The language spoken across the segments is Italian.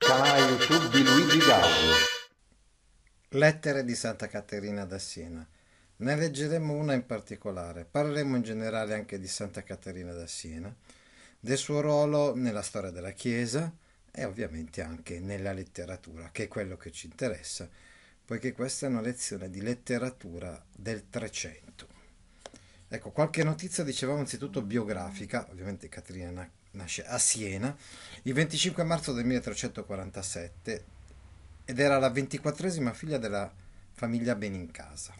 Canale YouTube di Luigi Gaudio. Lettere di Santa Caterina da Siena. Ne leggeremo una in particolare. Parleremo in generale anche di Santa Caterina da Siena, del suo ruolo nella storia della Chiesa e ovviamente anche nella letteratura, che è quello che ci interessa, poiché questa è una lezione di letteratura del Trecento. Ecco, qualche notizia dicevamo anzitutto biografica, ovviamente Caterina nasce a Siena il 25 marzo del 1347 ed era la ventiquattresima figlia della famiglia Benincasa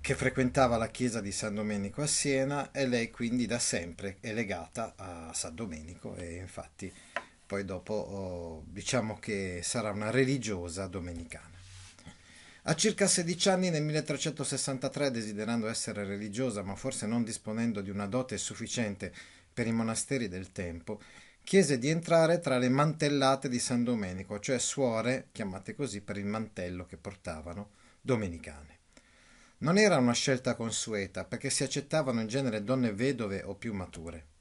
che frequentava la chiesa di San Domenico a Siena e lei quindi da sempre è legata a San Domenico e infatti poi dopo oh, diciamo che sarà una religiosa domenicana. A circa 16 anni nel 1363, desiderando essere religiosa ma forse non disponendo di una dote sufficiente per i monasteri del tempo, chiese di entrare tra le mantellate di San Domenico, cioè suore chiamate così per il mantello che portavano domenicane. Non era una scelta consueta, perché si accettavano in genere donne vedove o più mature.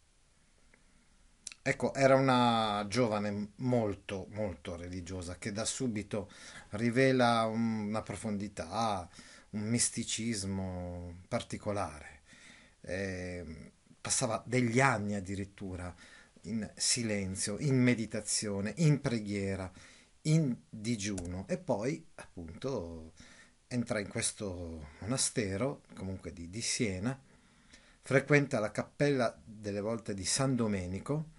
Ecco, era una giovane molto, molto religiosa che da subito rivela una profondità, un misticismo particolare. Eh, passava degli anni addirittura in silenzio, in meditazione, in preghiera, in digiuno e poi appunto entra in questo monastero, comunque di, di Siena, frequenta la cappella delle volte di San Domenico,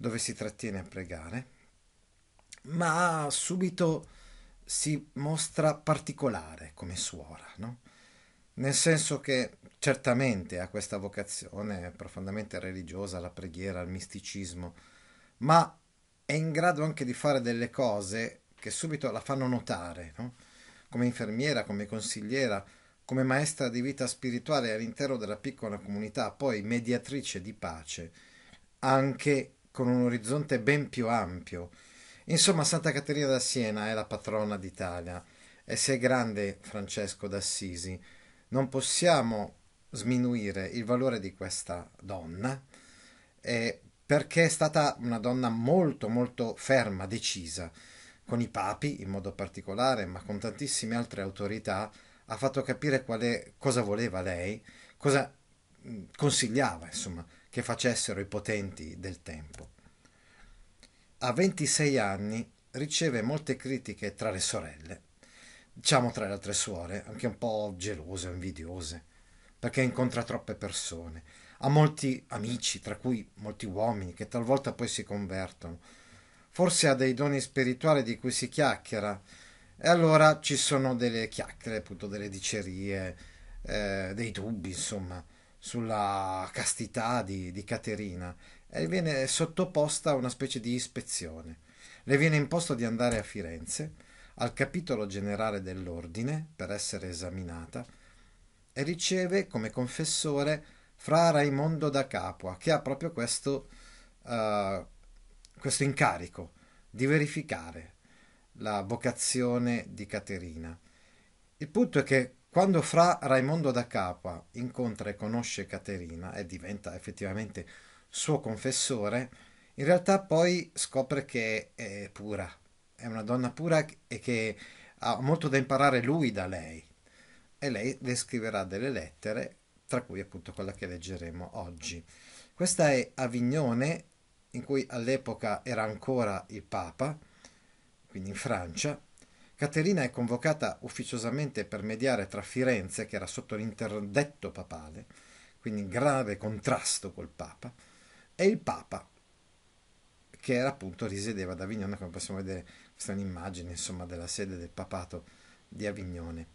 dove si trattiene a pregare, ma subito si mostra particolare come suora, no? nel senso che certamente ha questa vocazione profondamente religiosa, alla preghiera, al misticismo, ma è in grado anche di fare delle cose che subito la fanno notare, no? come infermiera, come consigliera, come maestra di vita spirituale all'interno della piccola comunità, poi mediatrice di pace, anche con un orizzonte ben più ampio. Insomma, Santa Caterina da Siena è la patrona d'Italia e se è grande Francesco d'Assisi, non possiamo sminuire il valore di questa donna eh, perché è stata una donna molto molto ferma, decisa con i papi in modo particolare, ma con tantissime altre autorità, ha fatto capire quale, cosa voleva lei, cosa consigliava, insomma, che facessero i potenti del tempo. A 26 anni riceve molte critiche tra le sorelle, diciamo tra le altre suore, anche un po' gelose, invidiose, perché incontra troppe persone. Ha molti amici, tra cui molti uomini, che talvolta poi si convertono forse ha dei doni spirituali di cui si chiacchiera. E allora ci sono delle chiacchiere, appunto, delle dicerie, eh, dei dubbi, insomma, sulla castità di, di Caterina e viene sottoposta a una specie di ispezione. Le viene imposto di andare a Firenze, al capitolo generale dell'ordine, per essere esaminata, e riceve come confessore fra Raimondo da Capua, che ha proprio questo uh, questo incarico di verificare la vocazione di Caterina. Il punto è che quando fra Raimondo da Capua incontra e conosce Caterina e diventa effettivamente suo confessore, in realtà poi scopre che è pura, è una donna pura e che ha molto da imparare lui da lei. E lei le scriverà delle lettere, tra cui appunto quella che leggeremo oggi. Questa è Avignone in cui all'epoca era ancora il Papa, quindi in Francia, Caterina è convocata ufficiosamente per mediare tra Firenze, che era sotto l'interdetto papale, quindi in grave contrasto col Papa, e il Papa, che era appunto risiedeva ad Avignone, come possiamo vedere, questa è un'immagine insomma della sede del papato di Avignone.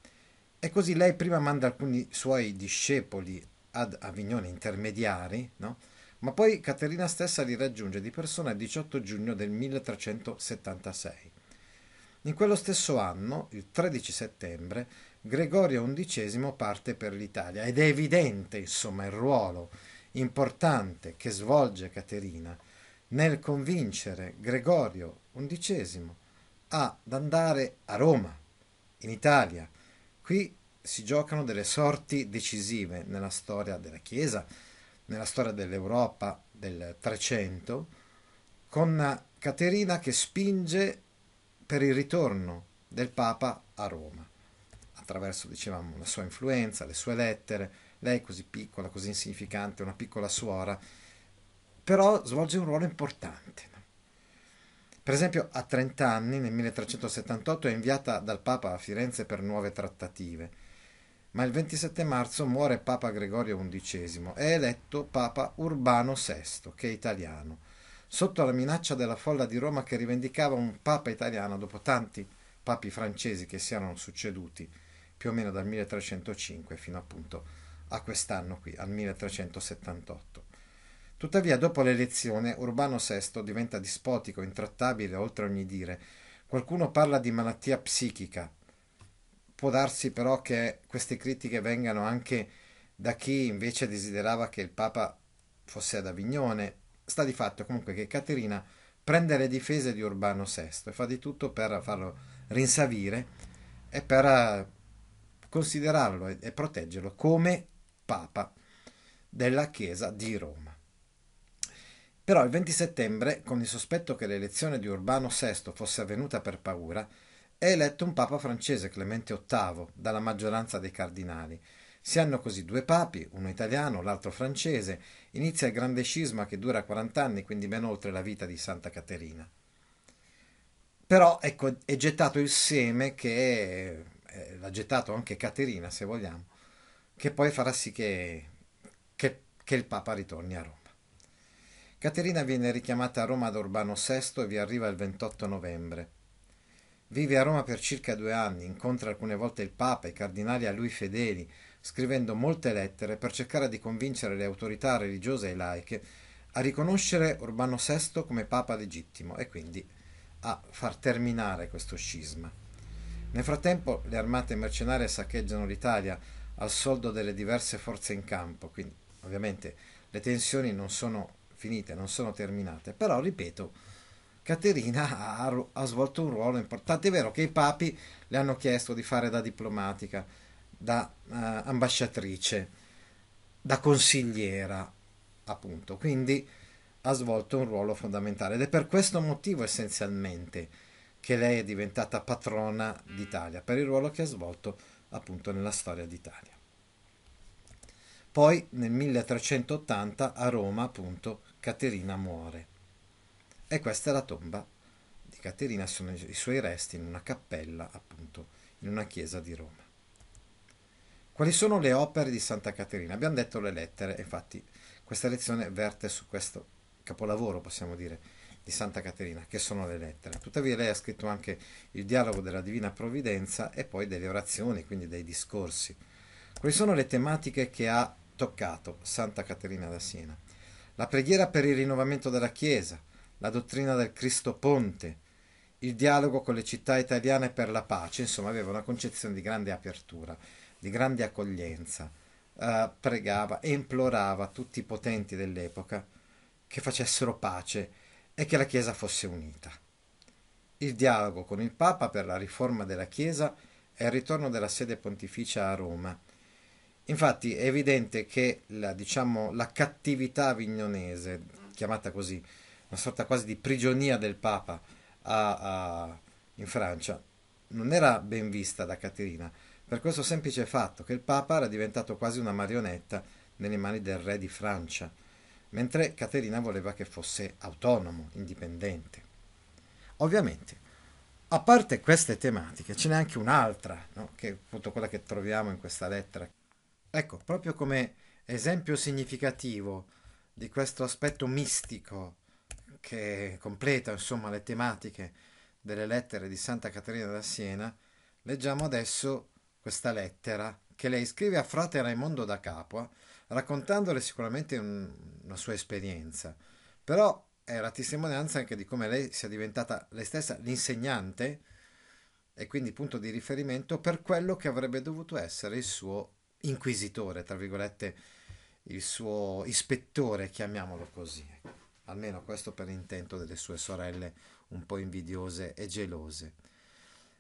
E così lei prima manda alcuni suoi discepoli ad Avignone intermediari, no? ma poi Caterina stessa li raggiunge di persona il 18 giugno del 1376. In quello stesso anno, il 13 settembre, Gregorio XI parte per l'Italia ed è evidente, insomma, il ruolo importante che svolge Caterina nel convincere Gregorio XI ad andare a Roma, in Italia. Qui si giocano delle sorti decisive nella storia della Chiesa, nella storia dell'Europa del Trecento, con Caterina che spinge per il ritorno del Papa a Roma, attraverso, dicevamo, la sua influenza, le sue lettere, lei così piccola, così insignificante, una piccola suora, però svolge un ruolo importante. Per esempio, a 30 anni, nel 1378, è inviata dal Papa a Firenze per nuove trattative ma il 27 marzo muore Papa Gregorio XI e è eletto Papa Urbano VI, che è italiano, sotto la minaccia della folla di Roma che rivendicava un Papa italiano dopo tanti papi francesi che si erano succeduti più o meno dal 1305 fino appunto a quest'anno qui, al 1378. Tuttavia, dopo l'elezione, Urbano VI diventa dispotico, intrattabile oltre ogni dire. Qualcuno parla di malattia psichica, Può darsi però che queste critiche vengano anche da chi invece desiderava che il Papa fosse ad Avignone. Sta di fatto comunque che Caterina prende le difese di Urbano VI e fa di tutto per farlo rinsavire e per considerarlo e proteggerlo come Papa della Chiesa di Roma. Però il 20 settembre, con il sospetto che l'elezione di Urbano VI fosse avvenuta per paura, è eletto un papa francese, Clemente VIII, dalla maggioranza dei cardinali. Si hanno così due papi, uno italiano, l'altro francese. Inizia il grande scisma che dura 40 anni, quindi ben oltre la vita di Santa Caterina. Però ecco, è gettato il seme che eh, l'ha gettato anche Caterina, se vogliamo, che poi farà sì che, che, che il Papa ritorni a Roma. Caterina viene richiamata a Roma da Urbano VI e vi arriva il 28 novembre. Vive a Roma per circa due anni, incontra alcune volte il Papa i cardinali a lui fedeli, scrivendo molte lettere per cercare di convincere le autorità religiose e laiche a riconoscere Urbano VI come Papa legittimo e quindi a far terminare questo scisma. Nel frattempo le armate mercenarie saccheggiano l'Italia al soldo delle diverse forze in campo, quindi ovviamente le tensioni non sono finite, non sono terminate, però ripeto, Caterina ha, ha, svolto un ruolo importante. È vero che i papi le hanno chiesto di fare da diplomatica, da uh, ambasciatrice, da consigliera, appunto. Quindi ha svolto un ruolo fondamentale ed è per questo motivo essenzialmente che lei è diventata patrona d'Italia, per il ruolo che ha svolto appunto nella storia d'Italia. Poi nel 1380 a Roma appunto Caterina muore e questa è la tomba di Caterina, sono i suoi resti in una cappella, appunto, in una chiesa di Roma. Quali sono le opere di Santa Caterina? Abbiamo detto le lettere, infatti questa lezione verte su questo capolavoro, possiamo dire, di Santa Caterina, che sono le lettere. Tuttavia lei ha scritto anche il dialogo della Divina Provvidenza e poi delle orazioni, quindi dei discorsi. Quali sono le tematiche che ha toccato Santa Caterina da Siena? La preghiera per il rinnovamento della Chiesa, la dottrina del Cristo Ponte, il dialogo con le città italiane per la pace, insomma aveva una concezione di grande apertura, di grande accoglienza, uh, pregava e implorava tutti i potenti dell'epoca che facessero pace e che la Chiesa fosse unita. Il dialogo con il Papa per la riforma della Chiesa e il ritorno della sede pontificia a Roma. Infatti è evidente che la, diciamo, la cattività avignonese, chiamata così, una sorta quasi di prigionia del Papa a, a, in Francia, non era ben vista da Caterina, per questo semplice fatto che il Papa era diventato quasi una marionetta nelle mani del re di Francia, mentre Caterina voleva che fosse autonomo, indipendente. Ovviamente, a parte queste tematiche, ce n'è anche un'altra, no? che è appunto quella che troviamo in questa lettera. Ecco, proprio come esempio significativo di questo aspetto mistico che completa insomma le tematiche delle lettere di Santa Caterina da Siena, leggiamo adesso questa lettera che lei scrive a frate Raimondo da Capua, raccontandole sicuramente un, una sua esperienza, però è la testimonianza anche di come lei sia diventata lei stessa l'insegnante e quindi punto di riferimento per quello che avrebbe dovuto essere il suo inquisitore, tra virgolette, il suo ispettore, chiamiamolo così. Almeno questo per intento delle sue sorelle un po' invidiose e gelose.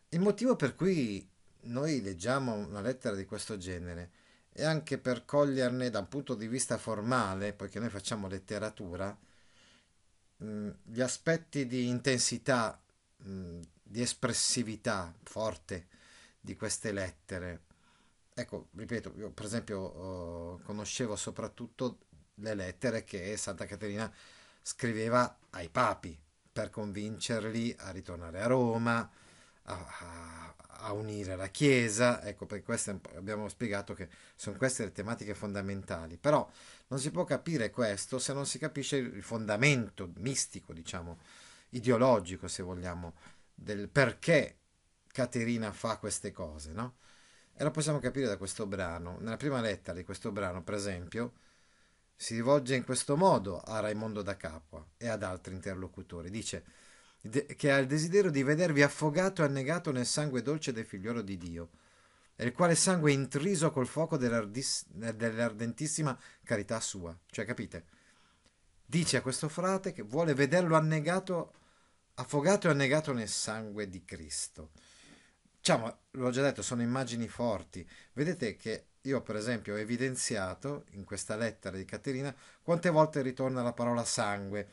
Il motivo per cui noi leggiamo una lettera di questo genere è anche per coglierne da un punto di vista formale, poiché noi facciamo letteratura, gli aspetti di intensità, di espressività forte di queste lettere. Ecco, ripeto, io per esempio conoscevo soprattutto le lettere che Santa Caterina scriveva ai papi per convincerli a ritornare a Roma, a, a unire la Chiesa. Ecco, per questo abbiamo spiegato che sono queste le tematiche fondamentali. Però non si può capire questo se non si capisce il fondamento mistico, diciamo, ideologico, se vogliamo, del perché Caterina fa queste cose, no? E lo possiamo capire da questo brano. Nella prima lettera di questo brano, per esempio, si rivolge in questo modo a Raimondo da Capua e ad altri interlocutori. Dice che ha il desiderio di vedervi affogato e annegato nel sangue dolce del figliolo di Dio, e il quale sangue è intriso col fuoco dell'ardentissima carità sua. Cioè, capite? Dice a questo frate che vuole vederlo annegato, affogato e annegato nel sangue di Cristo. Diciamo, l'ho già detto, sono immagini forti. Vedete che io, per esempio, ho evidenziato in questa lettera di Caterina quante volte ritorna la parola sangue,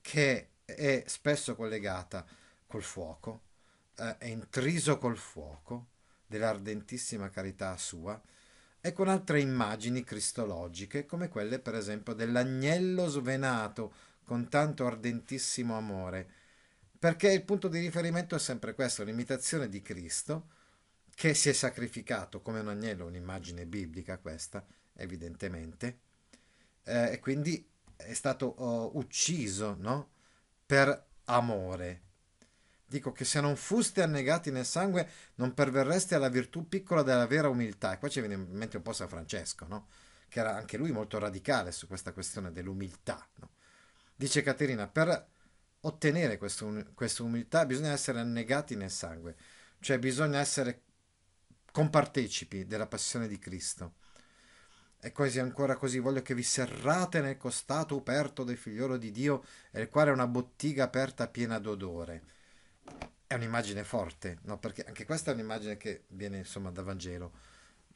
che è spesso collegata col fuoco, eh, è intriso col fuoco dell'ardentissima carità sua e con altre immagini cristologiche come quelle per esempio dell'agnello svenato con tanto ardentissimo amore, perché il punto di riferimento è sempre questo, l'imitazione di Cristo che si è sacrificato come un agnello, un'immagine biblica questa, evidentemente, eh, e quindi è stato oh, ucciso, no? Per amore. Dico che se non fuste annegati nel sangue non perverreste alla virtù piccola della vera umiltà. E qua ci viene in mente un po' San Francesco, no? che era anche lui molto radicale su questa questione dell'umiltà. No? Dice Caterina, per ottenere questa umiltà bisogna essere annegati nel sangue, cioè bisogna essere compartecipi della passione di Cristo. E così ancora così voglio che vi serrate nel costato aperto del figliolo di Dio, il quale è una bottiga aperta piena d'odore. È un'immagine forte, no? Perché anche questa è un'immagine che viene insomma da Vangelo.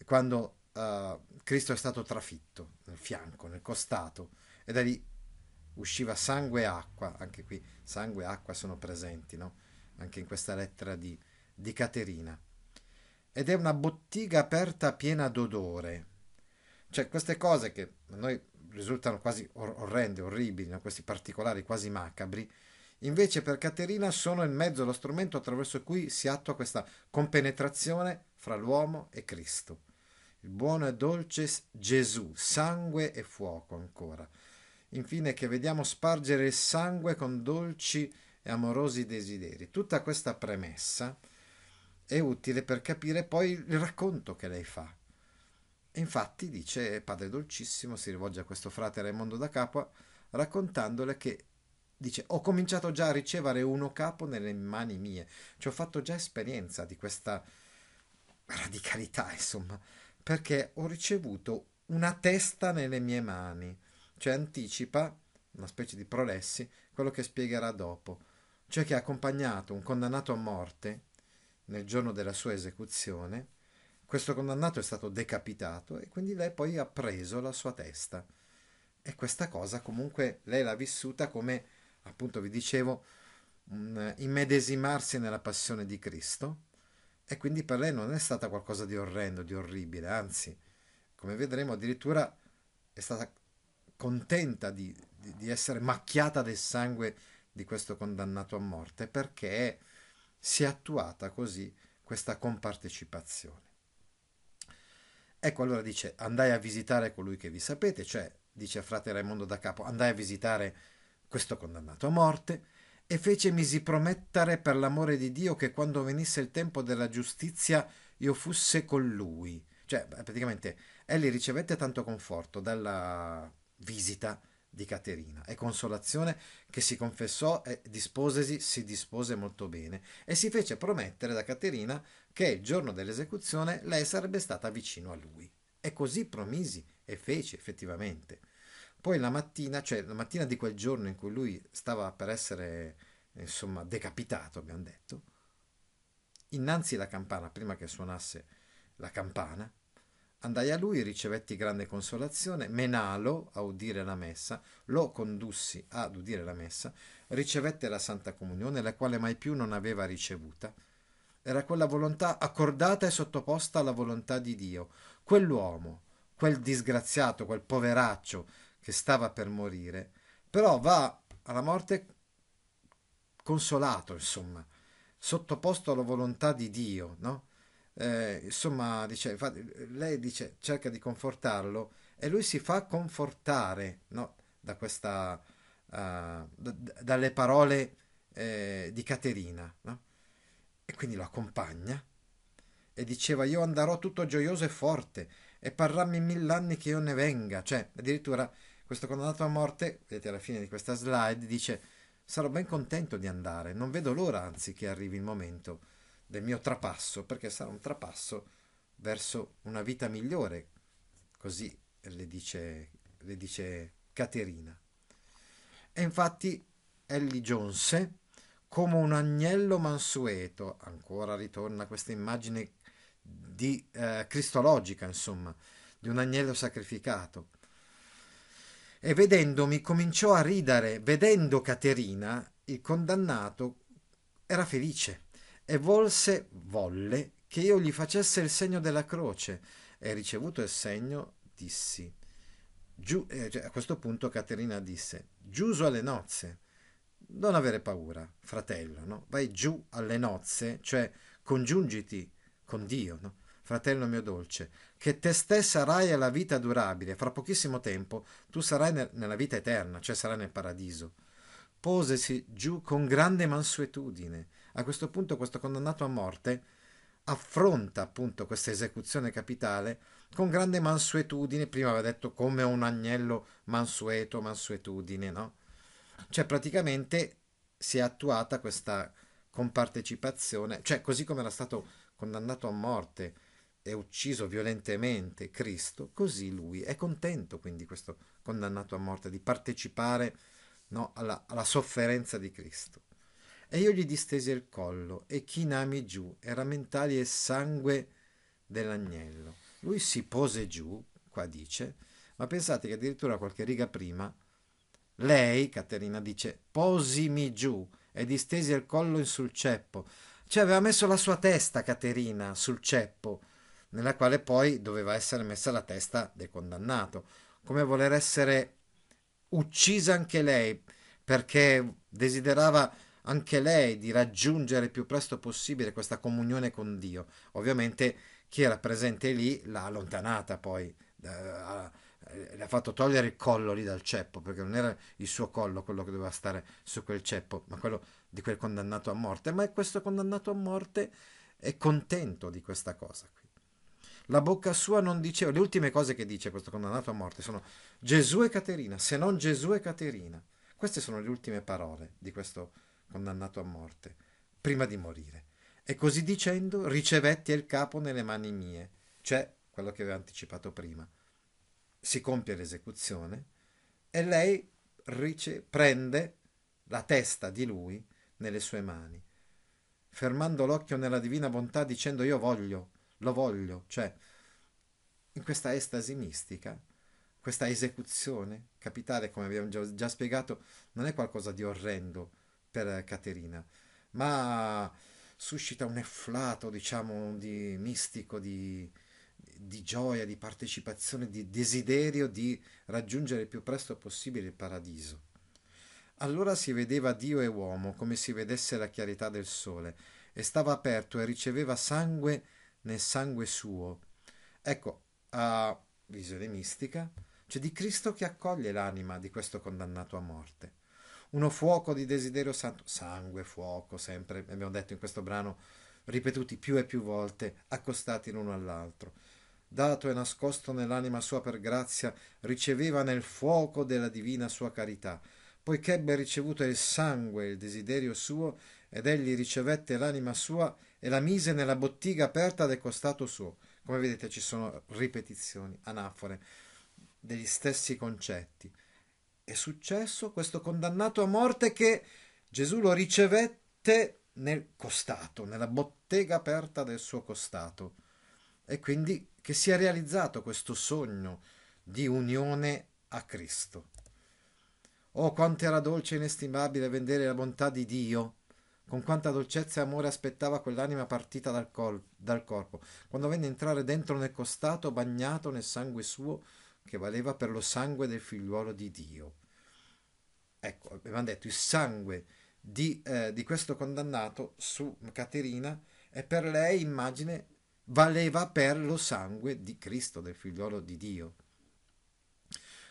Quando uh, Cristo è stato trafitto nel fianco, nel costato, e da lì usciva sangue e acqua, anche qui sangue e acqua sono presenti, no? Anche in questa lettera di, di Caterina. Ed è una bottiga aperta piena d'odore cioè queste cose che a noi risultano quasi orrende, orribili, no? questi particolari quasi macabri, invece per Caterina sono il mezzo, lo strumento attraverso cui si attua questa compenetrazione fra l'uomo e Cristo. Il buono e dolce Gesù, sangue e fuoco ancora. Infine che vediamo spargere il sangue con dolci e amorosi desideri. Tutta questa premessa è utile per capire poi il racconto che lei fa infatti, dice Padre Dolcissimo, si rivolge a questo frate Raimondo da Capua, raccontandole che dice ho cominciato già a ricevere uno capo nelle mani mie, cioè ho fatto già esperienza di questa radicalità, insomma, perché ho ricevuto una testa nelle mie mani, cioè anticipa, una specie di prolessi, quello che spiegherà dopo, cioè che ha accompagnato un condannato a morte nel giorno della sua esecuzione, questo condannato è stato decapitato e quindi lei poi ha preso la sua testa. E questa cosa comunque lei l'ha vissuta come, appunto vi dicevo, un immedesimarsi nella passione di Cristo e quindi per lei non è stata qualcosa di orrendo, di orribile, anzi, come vedremo addirittura è stata contenta di, di, di essere macchiata del sangue di questo condannato a morte perché si è attuata così questa compartecipazione. Ecco allora dice andai a visitare colui che vi sapete, cioè dice frate Raimondo da Capo, andai a visitare questo condannato a morte e fecemisi promettere per l'amore di Dio che quando venisse il tempo della giustizia io fusse con lui, Cioè, praticamente, Ellie ricevette tanto conforto dalla visita di Caterina e consolazione che si confessò e disposesi, si dispose molto bene e si fece promettere da Caterina che il giorno dell'esecuzione lei sarebbe stata vicino a lui. E così promisi e fece effettivamente. Poi la mattina, cioè la mattina di quel giorno in cui lui stava per essere, insomma, decapitato, abbiamo detto, innanzi alla campana, prima che suonasse la campana, Andai a lui, ricevetti grande consolazione, menalo a udire la messa, lo condussi ad udire la messa, ricevette la Santa Comunione, la quale mai più non aveva ricevuta. Era quella volontà accordata e sottoposta alla volontà di Dio. Quell'uomo, quel disgraziato, quel poveraccio che stava per morire, però va alla morte consolato, insomma, sottoposto alla volontà di Dio, no? eh, insomma, dice, infatti, lei dice, cerca di confortarlo e lui si fa confortare no? da questa, uh, d- dalle parole eh, di Caterina. No? E quindi lo accompagna e diceva io andrò tutto gioioso e forte e parrammi mill'anni che io ne venga. Cioè, addirittura questo condannato a morte, vedete alla fine di questa slide, dice sarò ben contento di andare, non vedo l'ora anzi che arrivi il momento del mio trapasso, perché sarà un trapasso verso una vita migliore, così le dice, le dice Caterina. E infatti Ellie Jones, come un agnello mansueto, ancora ritorna questa immagine di, eh, cristologica, insomma, di un agnello sacrificato. E vedendomi cominciò a ridere, vedendo Caterina, il condannato era felice e volse, volle, che io gli facesse il segno della croce, e ricevuto il segno, dissi. Giù, eh, a questo punto Caterina disse, giuso alle nozze. Non avere paura, fratello, no? vai giù alle nozze, cioè congiungiti con Dio, no? fratello mio dolce, che te stessa sarai alla vita durabile, fra pochissimo tempo tu sarai ne- nella vita eterna, cioè sarai nel paradiso. Posesi giù con grande mansuetudine, a questo punto questo condannato a morte affronta appunto questa esecuzione capitale con grande mansuetudine, prima aveva detto come un agnello mansueto, mansuetudine, no? Cioè praticamente si è attuata questa compartecipazione, cioè così come era stato condannato a morte e ucciso violentemente Cristo, così lui è contento quindi questo condannato a morte di partecipare no, alla, alla sofferenza di Cristo. E io gli distesi il collo e chinami giù e rammentali il sangue dell'agnello. Lui si pose giù, qua dice, ma pensate che addirittura qualche riga prima lei, Caterina, dice posimi giù e distesi il collo in sul ceppo. Cioè aveva messo la sua testa, Caterina, sul ceppo, nella quale poi doveva essere messa la testa del condannato, come voler essere uccisa anche lei, perché desiderava anche lei di raggiungere il più presto possibile questa comunione con Dio. Ovviamente chi era presente lì l'ha allontanata poi, eh, le ha fatto togliere il collo lì dal ceppo, perché non era il suo collo quello che doveva stare su quel ceppo, ma quello di quel condannato a morte. Ma questo condannato a morte è contento di questa cosa qui. La bocca sua non diceva, le ultime cose che dice questo condannato a morte sono Gesù e Caterina, se non Gesù e Caterina. Queste sono le ultime parole di questo condannato a morte, prima di morire. E così dicendo ricevetti il capo nelle mani mie, cioè quello che aveva anticipato prima. Si compie l'esecuzione e lei rice- prende la testa di lui nelle sue mani, fermando l'occhio nella divina bontà dicendo io voglio, lo voglio, cioè in questa estasi mistica, questa esecuzione capitale, come abbiamo già, già spiegato, non è qualcosa di orrendo, per Caterina, ma suscita un efflato, diciamo, di mistico, di, di gioia, di partecipazione, di desiderio di raggiungere il più presto possibile il paradiso. Allora si vedeva Dio e uomo come si vedesse la chiarità del sole, e stava aperto e riceveva sangue nel sangue suo. Ecco, a visione mistica, c'è di Cristo che accoglie l'anima di questo condannato a morte uno fuoco di desiderio santo, sangue, fuoco, sempre, abbiamo detto in questo brano, ripetuti più e più volte, accostati l'uno all'altro. Dato e nascosto nell'anima sua per grazia, riceveva nel fuoco della divina sua carità, poiché ebbe ricevuto il sangue il desiderio suo, ed egli ricevette l'anima sua e la mise nella bottiga aperta del costato suo. Come vedete ci sono ripetizioni, anafore degli stessi concetti. È successo questo condannato a morte che Gesù lo ricevette nel costato, nella bottega aperta del suo costato. E quindi che sia realizzato questo sogno di unione a Cristo. Oh, quanto era dolce e inestimabile vedere la bontà di Dio, con quanta dolcezza e amore aspettava quell'anima partita dal, col- dal corpo, quando venne entrare dentro nel costato bagnato nel sangue suo, che valeva per lo sangue del figliuolo di Dio. Ecco, avevamo detto il sangue di, eh, di questo condannato su Caterina e per lei immagine valeva per lo sangue di Cristo, del figliolo di Dio.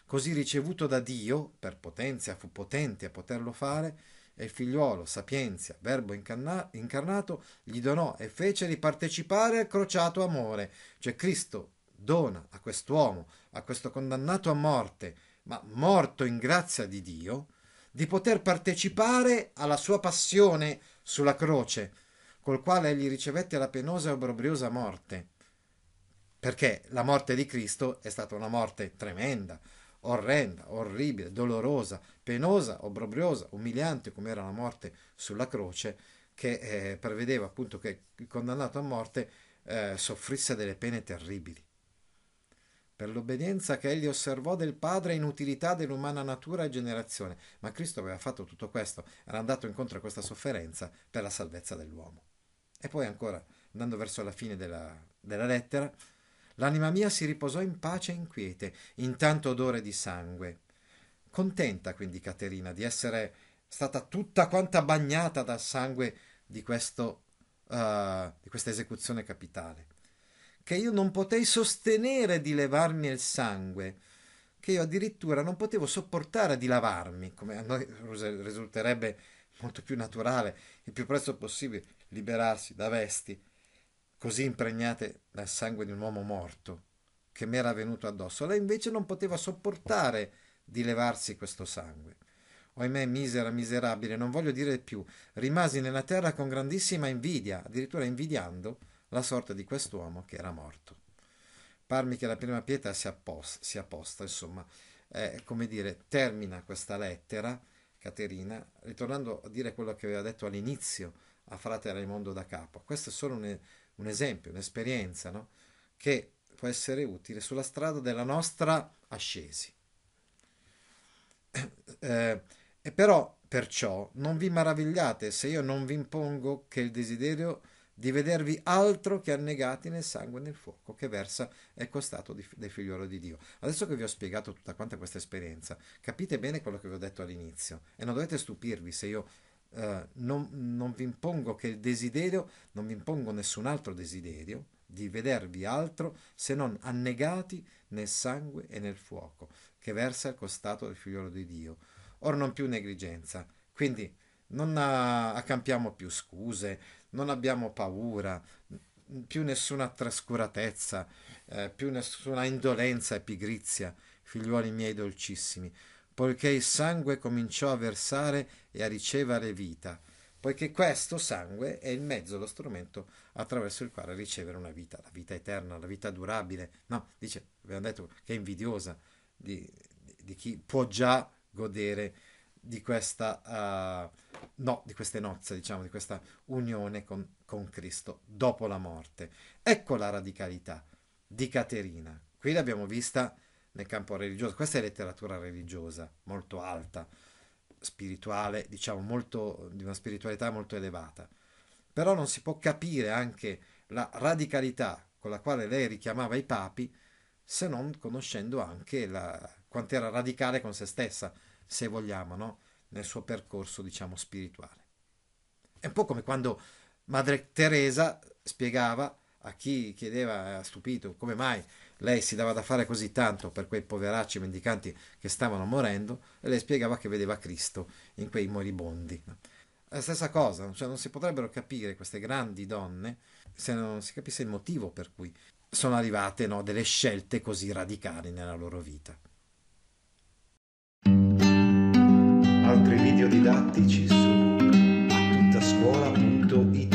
Così ricevuto da Dio, per potenza fu potente a poterlo fare, e il figliuolo, sapienza, verbo incarna- incarnato, gli donò e fece ripartecipare al crociato amore. Cioè Cristo dona a quest'uomo, a questo condannato a morte, ma morto in grazia di Dio, di poter partecipare alla sua passione sulla croce, col quale egli ricevette la penosa e obbrobriosa morte. Perché la morte di Cristo è stata una morte tremenda, orrenda, orribile, dolorosa, penosa, obbrobriosa, umiliante come era la morte sulla croce, che eh, prevedeva appunto che il condannato a morte eh, soffrisse delle pene terribili per l'obbedienza che egli osservò del Padre e inutilità dell'umana natura e generazione. Ma Cristo aveva fatto tutto questo, era andato incontro a questa sofferenza per la salvezza dell'uomo. E poi ancora, andando verso la fine della, della lettera, l'anima mia si riposò in pace e in quiete, in tanto odore di sangue. Contenta quindi Caterina di essere stata tutta quanta bagnata dal sangue di, questo, uh, di questa esecuzione capitale che io non potei sostenere di levarmi il sangue, che io addirittura non potevo sopportare di lavarmi, come a noi risulterebbe molto più naturale il più presto possibile liberarsi da vesti così impregnate dal sangue di un uomo morto che mi era venuto addosso. Lei invece non poteva sopportare di levarsi questo sangue. Oimè, misera, miserabile, non voglio dire più, rimasi nella terra con grandissima invidia, addirittura invidiando la sorte di quest'uomo che era morto. Parmi che la prima pietra sia posta, sia posta insomma, eh, come dire, termina questa lettera, Caterina, ritornando a dire quello che aveva detto all'inizio a frate Raimondo da Capo. Questo è solo un, un esempio, un'esperienza, no? che può essere utile sulla strada della nostra ascesi. Eh, e però, perciò, non vi maravigliate se io non vi impongo che il desiderio di vedervi altro che annegati nel sangue e nel fuoco che versa è costato di, del figliolo di Dio. Adesso che vi ho spiegato tutta quanta questa esperienza, capite bene quello che vi ho detto all'inizio e non dovete stupirvi se io eh, non, non vi impongo che il desiderio, non vi impongo nessun altro desiderio di vedervi altro se non annegati nel sangue e nel fuoco che versa il costato del figliolo di Dio. Or non più negligenza. Quindi non accampiamo più scuse, non abbiamo paura, più nessuna trascuratezza, eh, più nessuna indolenza e pigrizia, figliuoli miei dolcissimi, poiché il sangue cominciò a versare e a ricevere vita, poiché questo sangue è il mezzo, lo strumento attraverso il quale ricevere una vita, la vita eterna, la vita durabile. No, dice, abbiamo detto che è invidiosa di, di chi può già godere di questa, uh, no, di queste nozze, diciamo, di questa unione con, con Cristo dopo la morte. Ecco la radicalità di Caterina. Qui l'abbiamo vista nel campo religioso. Questa è letteratura religiosa molto alta, spirituale, diciamo, molto, di una spiritualità molto elevata. Però non si può capire anche la radicalità con la quale lei richiamava i papi se non conoscendo anche la, quanto era radicale con se stessa se vogliamo, no? nel suo percorso, diciamo, spirituale. È un po' come quando Madre Teresa spiegava a chi chiedeva, stupito, come mai lei si dava da fare così tanto per quei poveracci mendicanti che stavano morendo, e lei spiegava che vedeva Cristo in quei moribondi. La stessa cosa, cioè non si potrebbero capire queste grandi donne se non si capisse il motivo per cui sono arrivate no, delle scelte così radicali nella loro vita. Altri video didattici su attuttascuola.it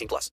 18 plus.